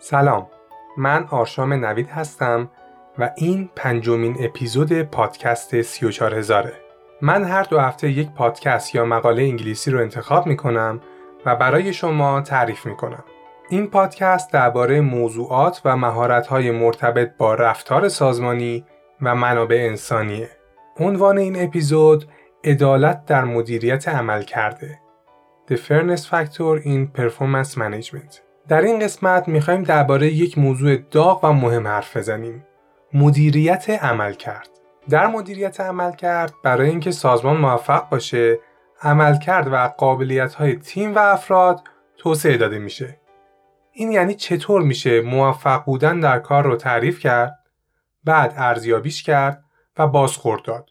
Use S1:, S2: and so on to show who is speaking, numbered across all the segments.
S1: سلام من آرشام نوید هستم و این پنجمین اپیزود پادکست 34000 من هر دو هفته یک پادکست یا مقاله انگلیسی رو انتخاب می کنم و برای شما تعریف می کنم. این پادکست درباره موضوعات و مهارت‌های مرتبط با رفتار سازمانی و منابع انسانیه. عنوان این اپیزود عدالت در مدیریت عمل کرده. The Fairness Factor in Performance Management در این قسمت می‌خوایم درباره یک موضوع داغ و مهم حرف بزنیم. مدیریت عمل کرد. در مدیریت عمل کرد برای اینکه سازمان موفق باشه عملکرد و قابلیت های تیم و افراد توسعه داده میشه. این یعنی چطور میشه موفق بودن در کار رو تعریف کرد، بعد ارزیابیش کرد و بازخورد داد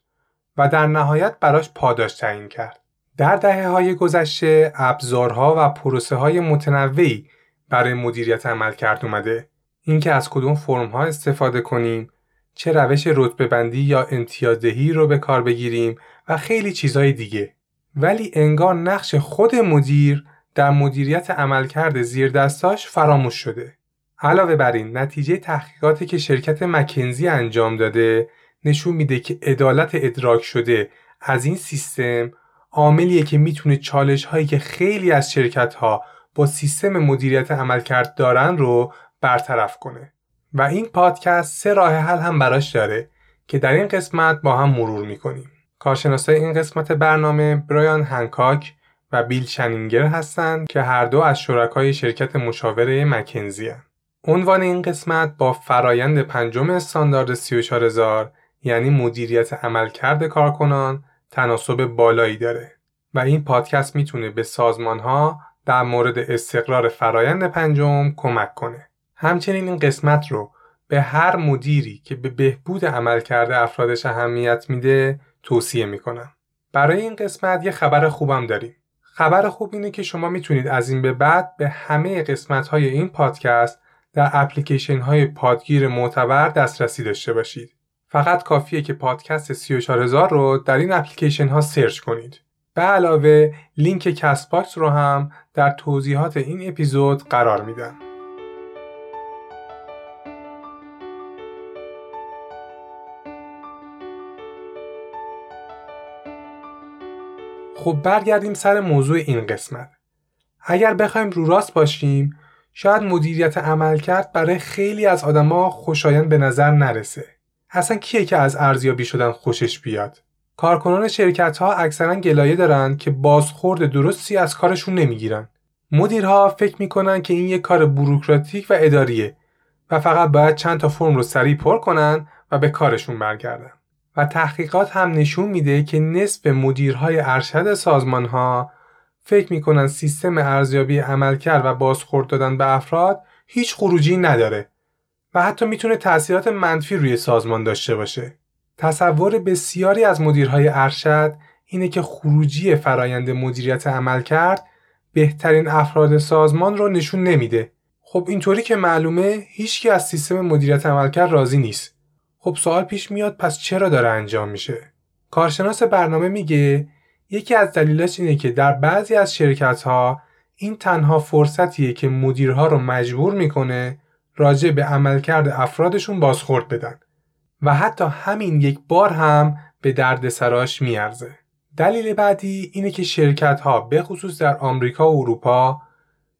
S1: و در نهایت براش پاداش تعیین کرد. در دهه های گذشته ابزارها و پروسه های متنوعی برای مدیریت عمل کرد اومده. اینکه از کدوم فرم ها استفاده کنیم، چه روش رتبه بندی یا امتیازدهی رو به کار بگیریم و خیلی چیزهای دیگه. ولی انگار نقش خود مدیر در مدیریت عملکرد زیر دستاش فراموش شده. علاوه بر این نتیجه تحقیقاتی که شرکت مکنزی انجام داده نشون میده که عدالت ادراک شده از این سیستم عاملیه که می‌تونه چالش هایی که خیلی از شرکت ها با سیستم مدیریت عملکرد دارن رو برطرف کنه. و این پادکست سه راه حل هم براش داره که در این قسمت با هم مرور می‌کنیم. کارشناسای این قسمت برنامه برایان هنکاک و بیل شنینگر هستند که هر دو از شرکای شرکت مشاوره مکنزی هستند. عنوان این قسمت با فرایند پنجم استاندارد 34000 یعنی مدیریت عملکرد کارکنان تناسب بالایی داره و این پادکست می‌تونه به سازمان ها در مورد استقرار فرایند پنجم کمک کنه. همچنین این قسمت رو به هر مدیری که به بهبود عملکرد افرادش اهمیت میده توصیه می‌کنم. برای این قسمت یه خبر خوبم داریم. خبر خوب اینه که شما می‌تونید از این به بعد به همه قسمت های این پادکست در اپلیکیشن های پادگیر معتبر دسترسی داشته باشید. فقط کافیه که پادکست 34000 رو در این اپلیکیشن ها search کنید. به علاوه لینک Castbox رو هم در توضیحات این اپیزود قرار میدم. خب برگردیم سر موضوع این قسمت. اگر بخوایم رو راست باشیم شاید مدیریت عمل کرد برای خیلی از آدما خوشایند به نظر نرسه. اصلا کیه که از ارزیابی شدن خوشش بیاد؟ کارکنان شرکت ها اکثرا گلایه دارن که بازخورد درستی از کارشون نمی‌گیرن. مدیرها فکر می‌کنن که این یک کار بروکراتیک و اداریه و فقط باید چند تا فرم رو سریع پر کنن و به کارشون برگردن. و تحقیقات هم نشون میده که نصف مدیرهای ارشد سازمان ها فکر می‌کنن سیستم ارزیابی عملکرد و بازخورد دادن به افراد هیچ خروجی نداره و حتی می‌تونه تاثیرات منفی روی سازمان داشته باشه. تصور بسیاری از مدیرهای ارشد اینه که خروجی فرایند مدیریت عملکرد بهترین افراد سازمان رو نشون نمیده. خب اینطوری که معلومه هیچکی از سیستم مدیریت عملکرد راضی نیست. خب سوال پیش میاد پس چرا داره انجام میشه؟ کارشناس برنامه میگه یکی از دلیلاش اینه که در بعضی از شرکت ها این تنها فرصتیه که مدیرها رو مجبور می‌کنه راجع به عملکرد افرادشون بازخورد بدن و حتی همین یک بار هم به درد سراش میارزه. دلیل بعدی اینه که شرکت ها به خصوص در آمریکا و اروپا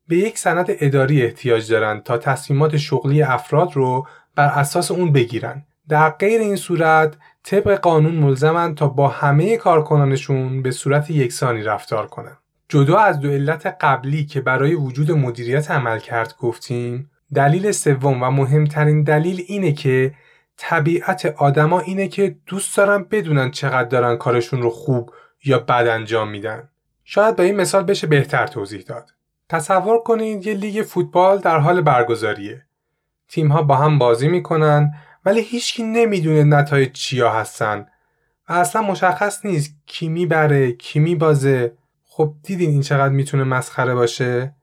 S1: به یک سند اداری احتیاج دارند تا تصمیمات شغلی افراد رو بر اساس اون بگیرن در غیر این صورت طبق قانون ملزمن تا با همه کارکنانشون به صورت یکسانی رفتار کنن. جدا از دو علت قبلی که برای وجود مدیریت عمل کرد گفتیم دلیل سوم و مهمترین دلیل اینه که طبیعت آدما اینه که دوست دارن بدونن چقدر دارن کارشون رو خوب یا بد انجام میدن. شاید با این مثال بشه بهتر توضیح داد. تصور کنید یه لیگ فوتبال در حال برگزاریه. تیم‌ها با هم بازی می‌کنن ولی هیچکی نمی‌دونه نتایج چیا هستن و اصلا مشخص نیست کی می‌بره کی میبازه خب دیدین این چقدر می‌تونه مسخره باشه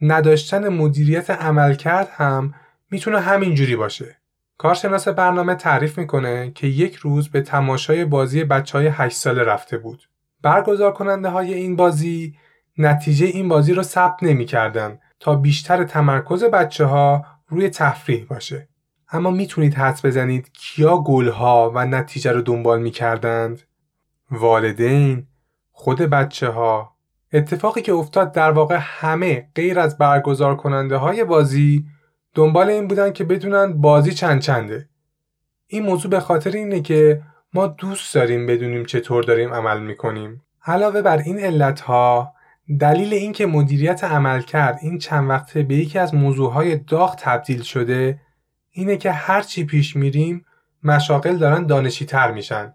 S1: نداشتن مدیریت عملکرد هم می‌تونه همینجوری باشه کارشناس برنامه تعریف می‌کنه که یک روز به تماشای بازی بچه های 8 ساله رفته بود. برگزار کننده های این بازی نتیجه این بازی رو ثبت نمی‌کردن تا بیشتر تمرکز بچه ها روی تفریح باشه. اما می‌تونید حدس بزنید کیا گلها و نتیجه رو دنبال می‌کردند؟ والدین خود بچه ها اتفاقی که افتاد در واقع همه غیر از برگزار کننده های بازی دنبال این بودن که بدونن بازی چند چنده. این موضوع به خاطر اینه که ما دوست داریم بدونیم چطور داریم عمل می‌کنیم. علاوه بر این علت ها دلیل اینکه مدیریت عمل کرد این چند وقته به یکی از موضوعهای داغ تبدیل شده اینه که هرچی پیش میریم مشاقل دارن دانشی تر میشن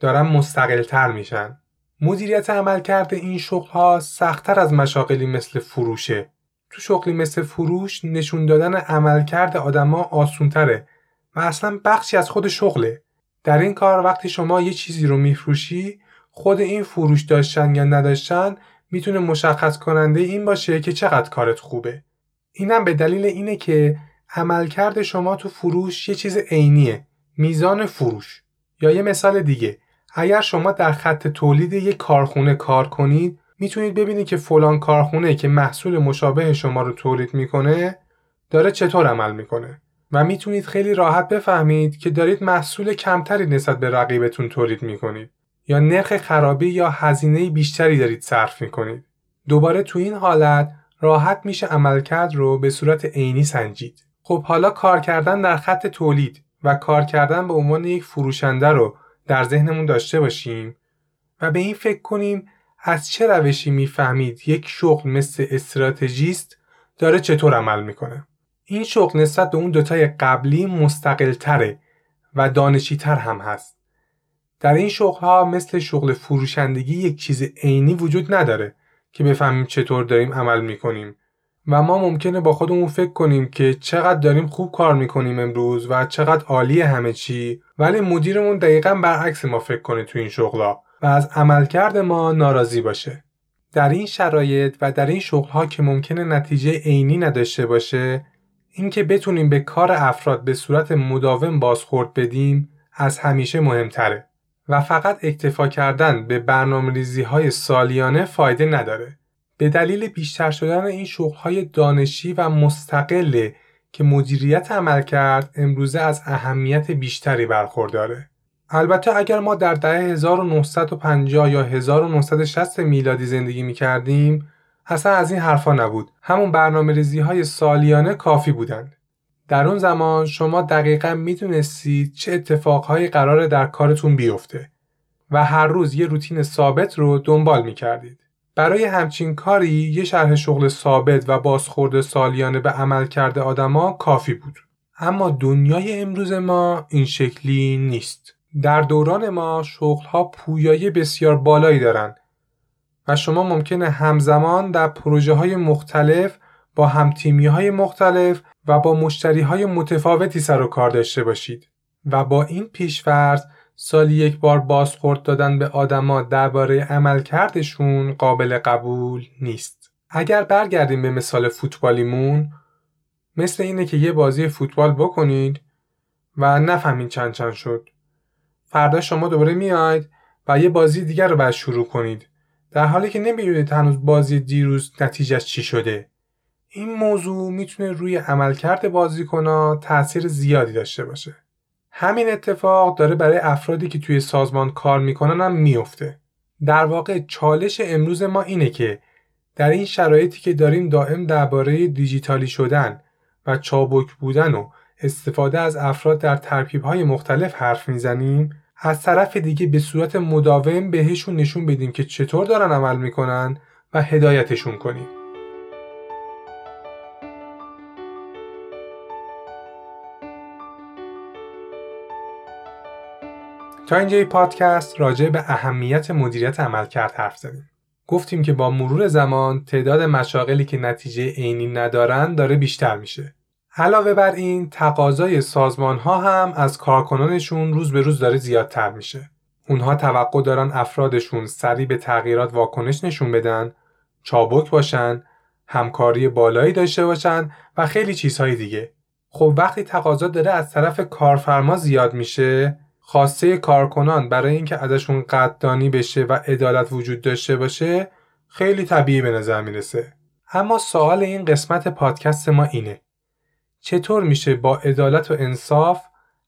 S1: دارن مستقل تر میشن. مدیریت عمل کرده این شغل ها سختتر از مشاقلی مثل فروشه. تو شغلی مثل فروش نشون دادن عملکرد آدما آسونتره و اصلا بخشی از خود شغله. در این کار وقتی شما یه چیزی رو میفروشی خود این فروش داشتن یا نداشتن می‌تونه مشخص کننده این باشه که چقدر کارت خوبه. اینم به دلیل اینه که عملکرد شما تو فروش یه چیز عینیه میزان فروش. یا یه مثال دیگه اگر شما در خط تولید یک کارخونه کار کنید می‌تونید ببینید که فلان کارخونه که محصول مشابه شما رو تولید می‌کنه داره چطور عمل می‌کنه. و می‌تونید خیلی راحت بفهمید که دارید محصول کمتری نسبت به رقیبتون تولید می‌کنید. یا نرخ خرابی یا هزینه بیشتری دارید صرف می‌کنید. دوباره تو این حالت راحت میشه عملکرد رو به صورت عینی سنجید. خب حالا کار کردن در خط تولید و کار کردن به عنوان یک فروشنده رو در ذهنمون داشته باشیم و به این فکر کنیم از چه روشی می‌فهمید یک شغل مثل استراتژیست داره چطور عمل می‌کنه؟ این شغل نسبت به اون دوتای قبلی مستقل تره و دانشی تر هم هست. در این شغل ها مثل شغل فروشندگی یک چیز عینی وجود نداره که بفهمیم چطور داریم عمل می‌کنیم و ما ممکنه با خودمون فکر کنیم که چقدر داریم خوب کار می‌کنیم امروز و چقدر عالی همه چی ولی مدیرمون دقیقا برعکس ما فکر کنه تو این شغلا و از عملکرد ما ناراضی باشه در این شرایط و در این شغل که ممکنه نتیجه عینی نداشته باشه اینکه بتونیم به کار افراد به صورت مداوم بازخورد بدیم از همیشه مهمتره و فقط اکتفا کردن به برنامه ریزی های سالیانه فایده نداره به دلیل بیشتر شدن این شغلهای دانشی و مستقله که مدیریت عمل کرد امروزه از اهمیت بیشتری برخورداره. البته اگر ما در دهه 1950 یا 1960 میلادی زندگی می کردیم اصلا از این حرفا نبود. همون برنامه ریزی های سالیانه کافی بودند. در اون زمان شما دقیقا می‌دونستید چه اتفاقهایی قراره در کارتون بیفته و هر روز یه روتین ثابت رو دنبال می کردید. برای همچین کاری یه شرح شغل ثابت و بازخورد سالیانه به عمل کرده آدما کافی بود. اما دنیای امروز ما این شکلی نیست. در دوران ما شغل ها پویایی بسیار بالایی دارند و شما ممکنه همزمان در پروژه های مختلف با همتیمی های مختلف و با مشتری های متفاوتی سر و کار داشته باشید و با این پیشورز سالی یک بار بازخورد دادن به آدما درباره عملکردشون قابل قبول نیست. اگر برگردیم به مثال فوتبالیمون مثل اینه که یه بازی فوتبال بکنید و نفهمین چند چند شد. فردا شما دوباره میاید و یه بازی دیگر رو باید شروع کنید. در حالی که نمی‌دونید هنوز بازی دیروز نتیجهش چی شده. این موضوع می‌تونه روی عملکرد بازیکنها تاثیر زیادی داشته باشه. همین اتفاق داره برای افرادی که توی سازمان کار می‌کنن هم میفته. در واقع چالش امروز ما اینه که در این شرایطی که داریم دائم درباره دیجیتالی شدن و چابک بودن و استفاده از افراد در ترکیب های مختلف حرف می‌زنیم از طرف دیگه به صورت مداوم بهشون نشون بدیم که چطور دارن عمل می‌کنن و هدایتشون کنیم. تا اینجای پادکست راجع به اهمیت مدیریت عملکرد حرف زدیم. گفتیم که با مرور زمان تعداد مشاغلی که نتیجه عینی ندارن داره بیشتر میشه. علاوه بر این تقاضای سازمان ها هم از کارکنانشون روز به روز داره زیادتر میشه. اونها توقع دارن افرادشون سریع به تغییرات واکنش نشون بدن، چابک باشن، همکاری بالایی داشته باشن و خیلی چیزهای دیگه. خب وقتی تقاضا داره از طرف کارفرما زیاد میشه خواسته کارکنان برای اینکه ازشون قدردانی بشه و عدالت وجود داشته باشه خیلی طبیعی به نظر می‌رسه اما سوال این قسمت پادکست ما اینه چطور میشه با عدالت و انصاف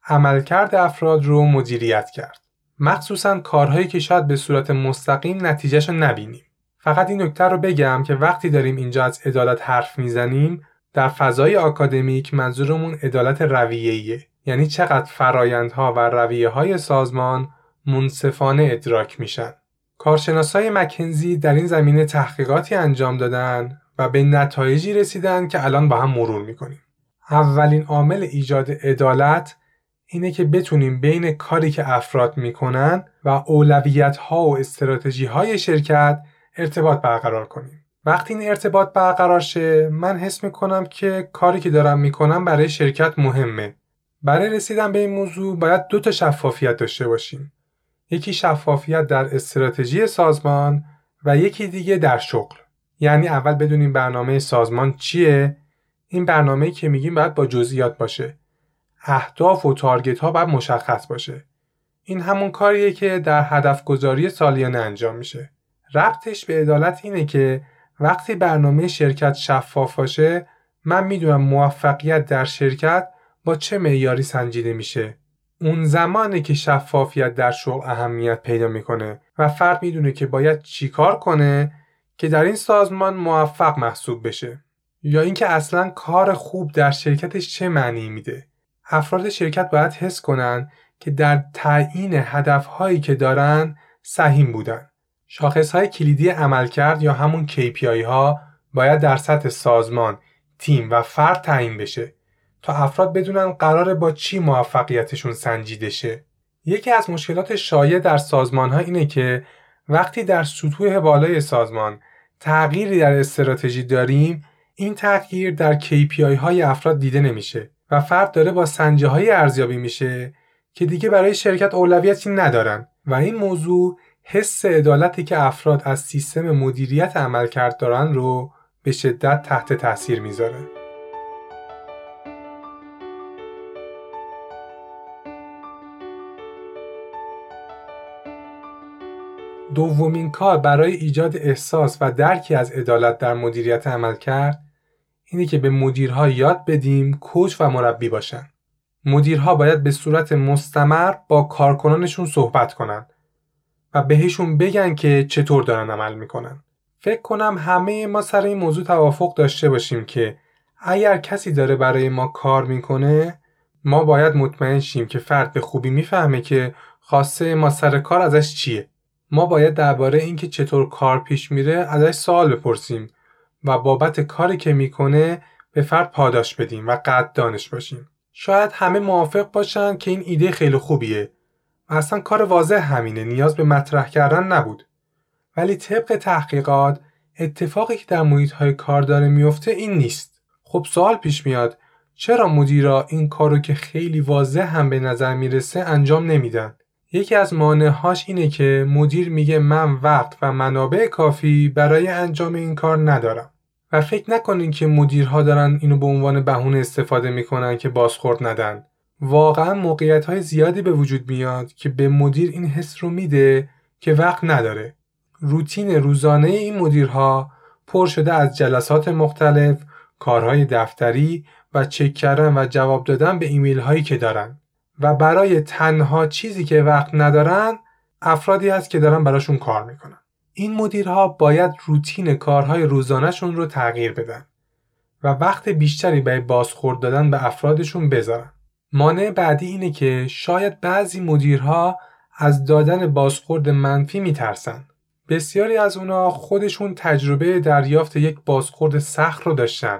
S1: عملکرد افراد رو مدیریت کرد؟ مخصوصا کارهایی که شاید به صورت مستقیم نتیجهش نبینیم. فقط این نکته رو بگم که وقتی داریم اینجا از عدالت حرف می‌زنیم در فضای آکادمیک منظورمون عدالت رویه‌ایه. یعنی چقدر فرایندها و رویه های سازمان منصفانه ادراک میشن. کارشناسای مکنزی در این زمینه تحقیقاتی انجام دادن و به نتایجی رسیدن که الان با هم مرور می‌کنیم. اولین عامل ایجاد عدالت اینه که بتونیم بین کاری که افراد می‌کنن و اولویت ها و استراتژی های شرکت ارتباط برقرار کنیم. وقتی این ارتباط برقرار شه من حس می‌کنم که کاری که دارم می‌کنم برای شرکت مهمه. برای رسیدن به این موضوع باید دو تا شفافیت داشته باشیم. یکی شفافیت در استراتژی سازمان و یکی دیگه در شغل. یعنی اول بدونیم برنامه سازمان چیه این برنامه که میگیم باید با جزئیات باشه. اهداف و تارگت ها باید مشخص باشه. این همون کاریه که در هدف گذاری سالیانه انجام میشه. ربطش به عدالت اینه که وقتی برنامه شرکت شفاف باشه من می‌دونم موفقیت در شرکت با چه معیاری سنجیده میشه. اون زمانی که شفافیت در شغل اهمیت پیدا می‌کنه و فرد می‌دونه که باید چیکار کنه که در این سازمان موفق محسوب بشه. یا اینکه اصلا کار خوب در شرکتش چه معنی میده افراد شرکت باید حس کنن که در تعیین هدفهایی که دارن سهیم بودن شاخصهای کلیدی عملکرد یا همون KPI ها باید در سطح سازمان، تیم و فرد تعیین بشه تا افراد بدونن قرار با چی موفقیتشون سنجیده شه. یکی از مشکلات شایع در سازمان ها اینه که وقتی در سطوح بالای سازمان تغییری در استراتژی داریم این تغییر در KPI های افراد دیده نمیشه و فرد داره با سنجه های ارزیابی میشه که دیگه برای شرکت اولویتی ندارن و این موضوع حس عدالتی که افراد از سیستم مدیریت عملکرد دارن رو به شدت تحت تاثیر می‌ذاره. دومین کار برای ایجاد احساس و درکی از عدالت در مدیریت عمل کرد اینه که به مدیرها یاد بدیم کوچ و مربی باشن. مدیرها باید به صورت مستمر با کارکنانشون صحبت کنن و بهشون بگن که چطور دارن عمل می‌کنن. فکر کنم همه ما سر این موضوع توافق داشته باشیم که اگر کسی داره برای ما کار می‌کنه ما باید مطمئن شیم که فرد به خوبی می‌فهمه که خواسته ما سر کار ازش چیه. ما باید درباره اینکه چطور کار پیش میره ازش سوال بپرسیم و بابت کاری که می‌کنه به فرد پاداش بدیم و قد دانش باشیم. شاید همه موافق باشن که این ایده خیلی خوبیه و اصلا کار واضح همینه نیاز به مطرح کردن نبود. ولی طبق تحقیقات اتفاقی که در محیط های کار داره میفته این نیست. خب سوال پیش میاد چرا مدیرا این کارو که خیلی واضح هم به نظر می‌رسه انجام نمیدن؟ یکی از مانعهاش اینه که مدیر میگه من وقت و منابع کافی برای انجام این کار ندارم. و فکر نکنین که مدیرها دارن اینو به عنوان بهونه استفاده می‌کنن که بازخورد ندن. واقعا موقعیت های زیادی به وجود میاد که به مدیر این حس رو میده که وقت نداره. روتین روزانه این مدیرها پر شده از جلسات مختلف، کارهای دفتری و چک کردن و جواب دادن به ایمیل هایی که دارن. و برای تنها چیزی که وقت ندارن افرادی هست که دارن براشون کار می‌کنن. این مدیرها باید روتین کارهای روزانهشون رو تغییر بدن و وقت بیشتری برای بازخورد دادن به افرادشون بذارن. مانع بعدی اینه که شاید بعضی مدیرها از دادن بازخورد منفی میترسن. بسیاری از اونا خودشون تجربه دریافت یک بازخورد سخت رو داشتن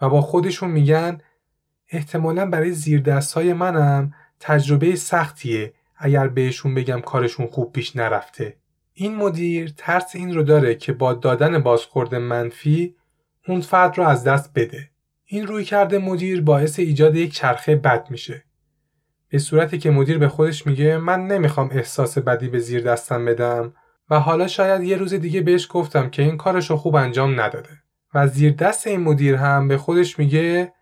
S1: و با خودشون میگن احتمالا برای زیردست های منم تجربه سختیه اگر بهشون بگم کارشون خوب پیش نرفته. این مدیر ترس این رو داره که با دادن بازخورد منفی اون فرد رو از دست بده. این روی کرده مدیر باعث ایجاد یک چرخه بد میشه. به صورتی که مدیر به خودش میگه من نمی‌خوام احساس بدی به زیر دستم بدم و حالا شاید یه روز دیگه بهش گفتم که این کارش رو خوب انجام نداده. و زیر دست این مدیر هم به خودش میگه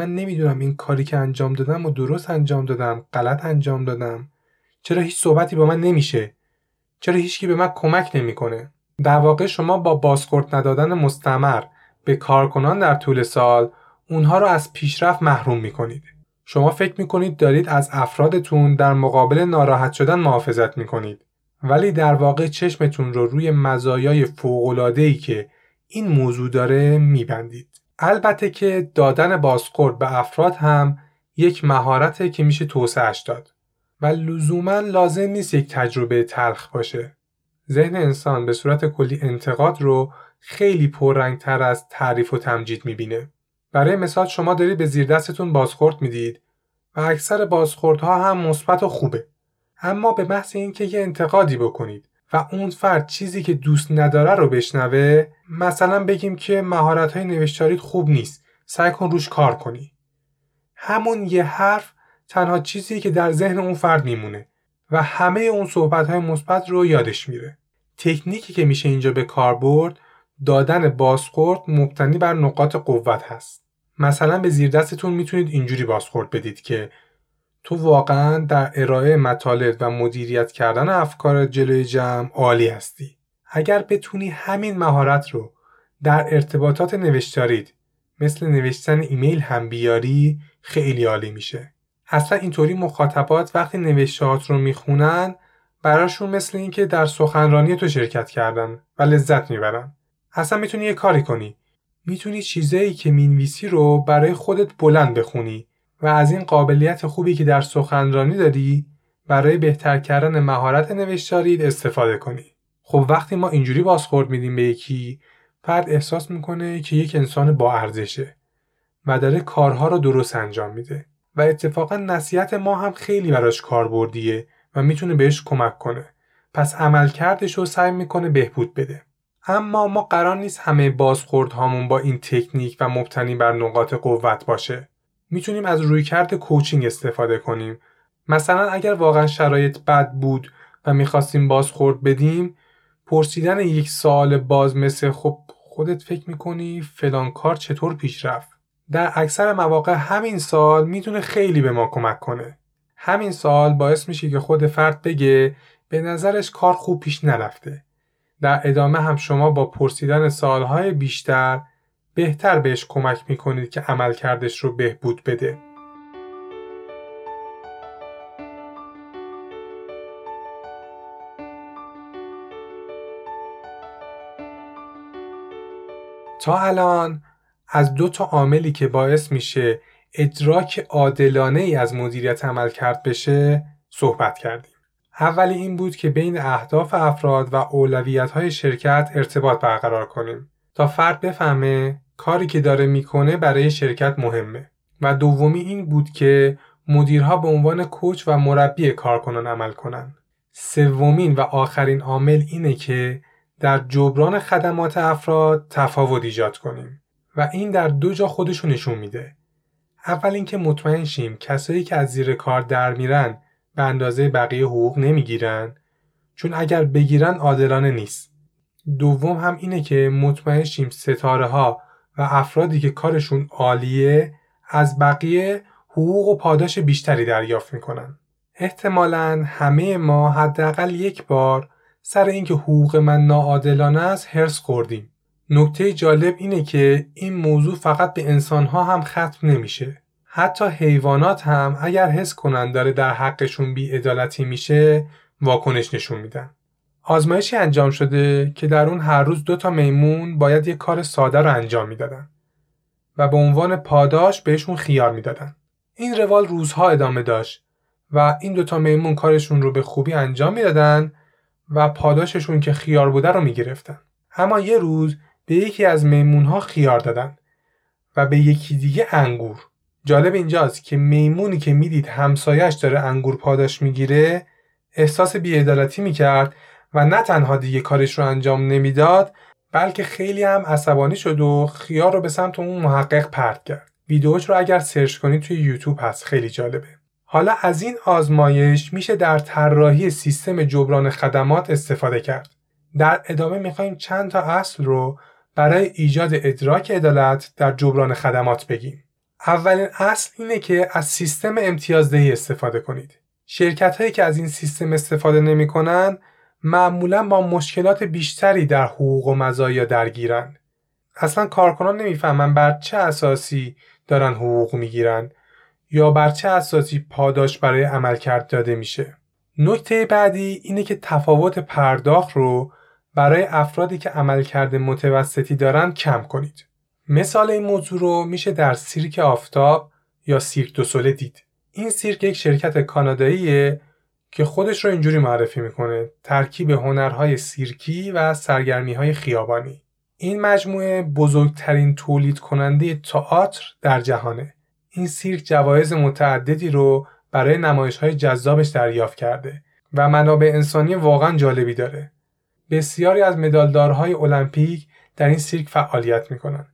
S1: من نمی‌دونم این کاری که انجام دادم و درست انجام دادم غلط انجام دادم چرا هیچ صحبتی با من نمیشه چرا هیچکی به من کمک نمی‌کنه در واقع شما با بازخورد ندادن مستمر به کارکنان در طول سال اونها رو از پیشرفت محروم می‌کنید. شما فکر می‌کنید دارید از افرادتون در مقابل ناراحت شدن محافظت می‌کنید. ولی در واقع چشمتون رو روی مزایای فوق‌العاده‌ای که این موضوع داره میبندید. البته که دادن بازخورد به افراد هم یک مهارته که میشه توسعهش داد و لزوما لازم نیست یک تجربه تلخ باشه. ذهن انسان به صورت کلی انتقاد رو خیلی پررنگتر از تعریف و تمجید می‌بینه. برای مثال شما دارید به زیر دستتون بازخورد می‌دید و اکثر بازخوردها هم مثبت و خوبه. اما به محض اینکه یه انتقادی بکنید و اون فرد چیزی که دوست نداره رو بشنوه مثلا بگیم که مهارت های نوشتاریت خوب نیست. سعی کن روش کار کنی. همون یه حرف تنها چیزی که در ذهن اون فرد میمونه و همه اون صحبت های مثبت رو یادش میره. تکنیکی که میشه اینجا به کار برد دادن بازخورد مبتنی بر نقاط قوت هست. مثلا به زیر دستتون می‌تونید اینجوری بازخورد بدید که تو واقعا در ارائه مطالب و مدیریت کردن افکار جلوی جمع عالی هستی. اگر بتونی همین مهارت رو در ارتباطات نوشتارید مثل نوشتن ایمیل هم بیاری خیلی عالی میشه. اصلا اینطوری مخاطبات وقتی نوشتهات رو می‌خونن براشون مثل اینکه در سخنرانی تو شرکت کردن و لذت می‌برن. اصلا می‌تونی یه کاری کنی. می‌تونی چیزایی که می‌نویسی رو برای خودت بلند بخونی و از این قابلیت خوبی که در سخنرانی داری برای بهتر کردن مهارت نوشتارید استفاده کنی. خب وقتی ما اینجوری بازخورد میدیم به یکی فرد احساس می‌کنه که یک انسان با ارزشه و داره کارها رو درست انجام میده و اتفاقا نصیحت ما هم خیلی براش کاربردیه و می‌تونه بهش کمک کنه. پس عملکردش رو سعی می‌کنه بهبود بده. اما ما قرار نیست همه بازخورد هامون با این تکنیک و مبتنی بر نقاط قوت باشه. می‌تونیم از رویکرد کوچینگ استفاده کنیم. مثلا اگر واقعا شرایط بد بود و می‌خواستیم بازخورد بدیم پرسیدن یک سال باز مثل خب خودت فکر می‌کنی فلان کار چطور پیش رفت؟ در اکثر مواقع همین سال می‌تونه خیلی به ما کمک کنه. همین سال باعث میشه که خود فرد بگه به نظرش کار خوب پیش نرفته. در ادامه هم شما با پرسیدن سالهای بیشتر بهتر بهش کمک می‌کنید که عمل کردش رو بهبود بده. تا الان از دو تا عاملی که باعث میشه ادراک عادلانه ای از مدیریت عمل کرد بشه صحبت کردیم. اولی این بود که بین اهداف افراد و اولویت های شرکت ارتباط برقرار کنیم تا فرد بفهمه کاری که داره می‌کنه برای شرکت مهمه و دومی این بود که مدیرها به عنوان کوچ و مربی کارکنان عمل کنن. سومین و آخرین عامل اینه که در جبران خدمات افراد تفاوت ایجاد کنیم و این در دو جا خودشو نشون میده. اول اینکه مطمئن شیم کسایی که از زیر کار در میرن به اندازه بقیه حقوق نمی‌گیرن چون اگر بگیرن عادلانه نیست. دوم هم اینه که مطمئن شیم ستاره ها و افرادی که کارشون عالیه از بقیه حقوق و پاداش بیشتری دریافت می‌کنن. احتمالا همه ما حداقل یک بار سر اینکه حقوق من ناعادلانه است هرس خوردیم. نکته جالب اینه که این موضوع فقط به انسانها هم ختم نمیشه. حتی حیوانات هم اگر حس کنن داره در حقشون بیعدالتی میشه واکنش نشون میدن. آزمایشی انجام شده که در اون هر روز دو تا میمون باید یک کار ساده رو انجام می‌دادن و به عنوان پاداش بهشون خیار می‌دادن. این روال روزها ادامه داشت و این دوتا میمون کارشون رو به خوبی انجام می‌دادن و پاداششون که خیار بوده رو می‌گرفتن. اما یه روز به یکی از میمونها خیار دادن و به یکی دیگه انگور. جالب اینجاست که میمونی که می‌دید همسایش داره انگور پاداش می‌گیره احساس بیعدالتی می‌کرد و نه تنها دیگه کارش رو انجام نمی‌داد بلکه خیلی هم عصبانی شد و خیار رو به سمت اون محقق پرت کرد. ویدیوش رو اگر سرچ کنید توی یوتیوب هست خیلی جالبه. حالا از این آزمایش میشه در طراحی سیستم جبران خدمات استفاده کرد. در ادامه می‌خوایم چند تا اصل رو برای ایجاد ادراک عدالت در جبران خدمات بگیم. اولین اصل اینه که از سیستم امتیازدهی استفاده کنید. شرکت هایی که از این سیستم استفاده نمی‌کنن معمولا با مشکلات بیشتری در حقوق و مزایا درگیرن. اصلا کارکنان نمی‌فهمن بر چه اساسی دارن حقوق می‌گیرن یا بر چه اساسی پاداش برای عملکرد داده میشه. نکته بعدی اینه که تفاوت پرداخت رو برای افرادی که عملکرد متوسطی دارن کم کنید. مثال این موضوع رو میشه در سیرک آفتاب یا سیرک دو سوله دید. این سیرک یک شرکت کاناداییه که خودش رو اینجوری معرفی می‌کنه. ترکیب هنرهای سیرکی و سرگرمی های خیابانی. این مجموعه بزرگترین تولید کننده تئاتر در جهانه. این سیرک جوایز متعددی رو برای نمایش های جذابش دریافت کرده و منابع انسانی واقعا جالبی داره. بسیاری از مدالدارهای المپیک در این سیرک فعالیت می‌کنن.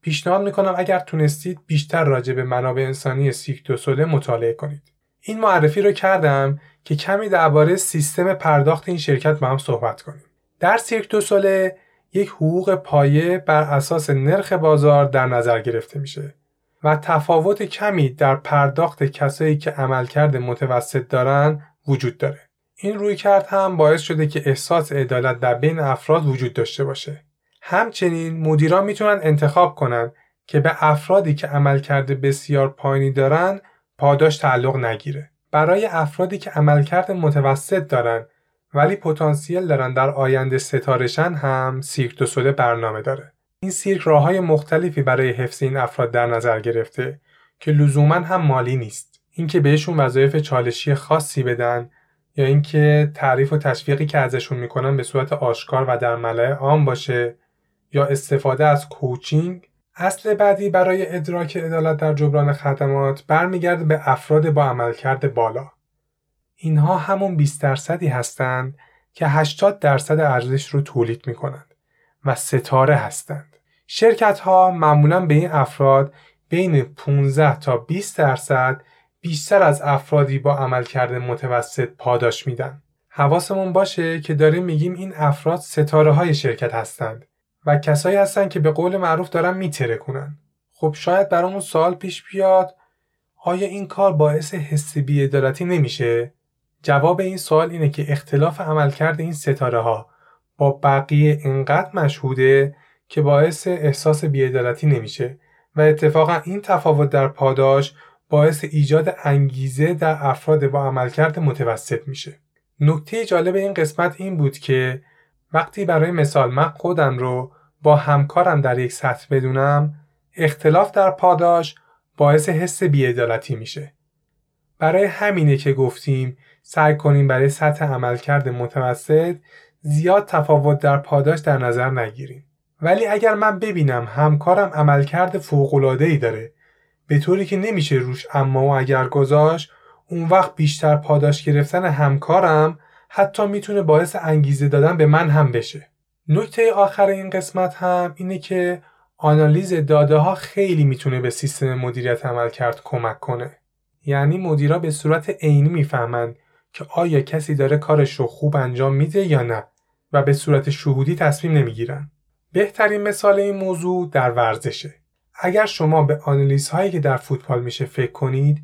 S1: پیشنهاد می‌کنم اگر تونستید بیشتر راجع به منابع انسانی سیرک دو مطالعه کنید. این معرفی رو کردم که کمی درباره سیستم پرداخت این شرکت با هم صحبت کنیم. در سیرک دو ساله یک حقوق پایه بر اساس نرخ بازار در نظر گرفته میشه و تفاوت کمی در پرداخت کسایی که عملکرد متوسط دارن وجود داره. این روی کرد هم باعث شده که احساس عدالت در بین افراد وجود داشته باشه. همچنین مدیران می‌تونن انتخاب کنن که به افرادی که عملکرد بسیار پایینی دارن پاداش تعلق نگیره. برای افرادی که عملکرد متوسط دارن ولی پتانسیل دارن در آینده ستارشن هم سیرک دو سوله برنامه داره. این سیرک راه های مختلفی برای حفظ این افراد در نظر گرفته که لزوما هم مالی نیست. اینکه بهشون وظایف چالشی خاصی بدن یا اینکه تعریف و تشویقی که ازشون می‌کنن به صورت آشکار و در ملع عام باشه یا استفاده از کوچینگ اصل بعدی برای ادراک عدالت در جبران خدمات برمیگرده به افراد با عملکرد بالا. اینها همون 20 درصدی هستند که 80 درصد ارزش رو تولید می کنند و ستاره هستند. شرکت ها معمولا به این افراد بین 15 تا 20 درصد بیشتر از افرادی با عملکرد متوسط پاداش میدن. حواسمون باشه که داریم میگیم این افراد ستاره های شرکت هستند و کسایی هستن که به قول معروف دارن میترکونن خب شاید برامون سوال پیش بیاد آیا این کار باعث حس بیعدالتی نمیشه جواب این سوال اینه که اختلاف عملکرد این ستاره ها با بقیه انقدر مشهوده که باعث احساس بیعدالتی نمیشه و اتفاقا این تفاوت در پاداش باعث ایجاد انگیزه در افراد با عملکرد متوسط میشه. نکته جالب این قسمت این بود که وقتی برای مثال من خودم رو با همکارم در یک سطح بدونم اختلاف در پاداش باعث حس بیعدالتی میشه. برای همینه که گفتیم سعی کنیم برای سطح عملکرد متوسط زیاد تفاوت در پاداش در نظر نگیریم. ولی اگر من ببینم همکارم عملکرد فوق‌العاده‌ای داره به طوری که نمیشه روش اما و اگر گذاشت اون وقت بیشتر پاداش گرفتن همکارم حتی می‌تونه باعث انگیزه دادن به من هم بشه. نکته آخر این قسمت هم اینه که آنالیز داده ها خیلی می‌تونه به سیستم مدیریت عمل کرد کمک کنه. یعنی مدیرا به صورت عینی می‌فهمند که آیا کسی داره کارش رو خوب انجام میده یا نه و به صورت شهودی تصمیم نمی‌گیرن. بهترین مثال این موضوع در ورزشه. اگر شما به آنالیز هایی که در فوتبال میشه فکر کنید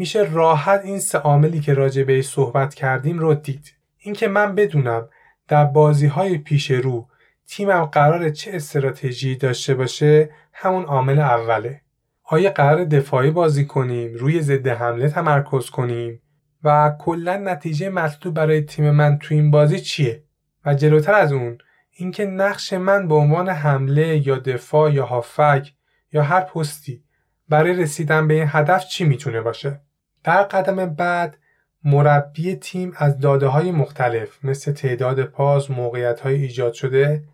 S1: میشه راحت این سه عاملی که راجع به صحبت کردیم رو دید. اینکه من بدونم در بازی های پیش رو تیمم قرار چه استراتژی داشته باشه همون عامل اوله. آیا قرار دفاعی بازی کنیم، روی ضد حمله تمرکز کنیم و کلا نتیجه مطلوب برای تیم من تو این بازی چیه؟ و جلوتر از اون اینکه نقش من به عنوان حمله یا دفاع یا هافک یا هر پستی برای رسیدن به این هدف چی می‌تونه باشه؟ در قدم بعد مربی تیم از داده های مختلف مثل تعداد پاس، موقعیت های ایجاد شده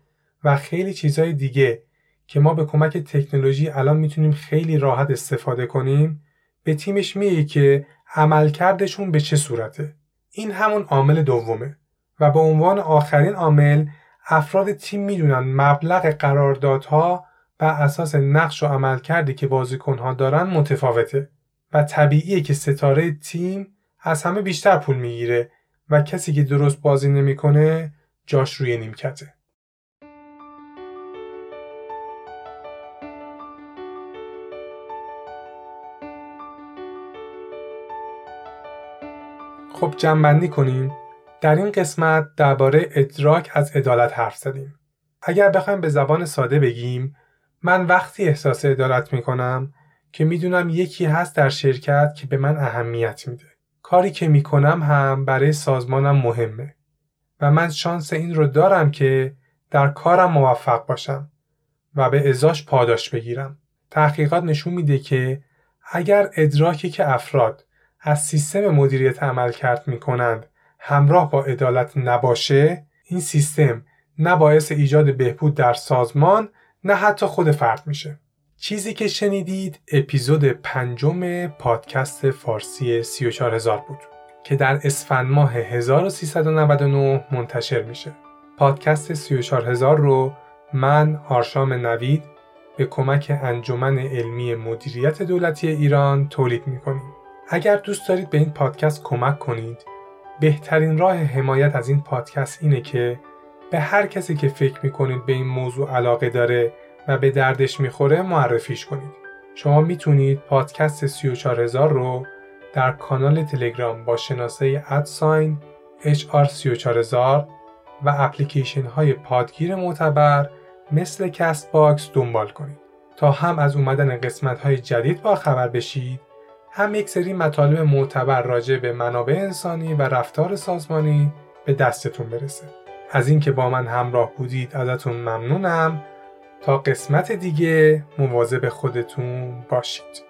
S1: و خیلی چیزهای دیگه که ما به کمک تکنولوژی الان می‌تونیم خیلی راحت استفاده کنیم به تیمش میگه که عملکردشون به چه صورته. این همون عامل دومه و به عنوان آخرین عامل افراد تیم می‌دونن مبلغ قراردادها بر اساس نقش و عملکردی که بازیکنها دارن متفاوته طبیعیه که ستاره تیم از همه بیشتر پول می‌گیره و کسی که درست بازی نمی‌کنه جاش روی نیمکته. خب جنبندی کنیم در این قسمت درباره ادراک از عدالت حرف زدیم اگر بخوایم به زبان ساده بگیم من وقتی احساس عدالت می‌کنم که می‌دونم یکی هست در شرکت که به من اهمیت میده. کاری که می‌کنم هم برای سازمانم مهمه و من شانس این رو دارم که در کارم موفق باشم و به ازاش پاداش بگیرم. تحقیقات نشون میده که اگر ادراکی که افراد از سیستم مدیریت عمل کرد می کنند همراه با عدالت نباشه این سیستم نه باعث ایجاد بهبود در سازمان نه حتی خود فرد میشه چیزی که شنیدید اپیزود پنجم پادکست فارسی 34000 بود که در اسفند ماه 1399 منتشر میشه. پادکست 34000 رو من آرشام نوید به کمک انجمن علمی مدیریت دولتی ایران تولید می‌کنیم. اگر دوست دارید به این پادکست کمک کنید بهترین راه حمایت از این پادکست اینه که به هر کسی که فکر می‌کنید به این موضوع علاقه داره و به دردش می‌خوره معرفیش کنید. شما می‌تونید پادکست 34000 رو در کانال تلگرام با شناسه at sign HR34000 و اپلیکیشن های پادگیر معتبر مثل Castbox دنبال کنید. تا هم از اومدن قسمت های جدید با خبر بشید هم یک سری مطالب معتبر راجع به منابع انسانی و رفتار سازمانی به دستتون برسه. از اینکه با من همراه بودید ازتون ممنونم. تا قسمت دیگه مواظب خودتون باشید.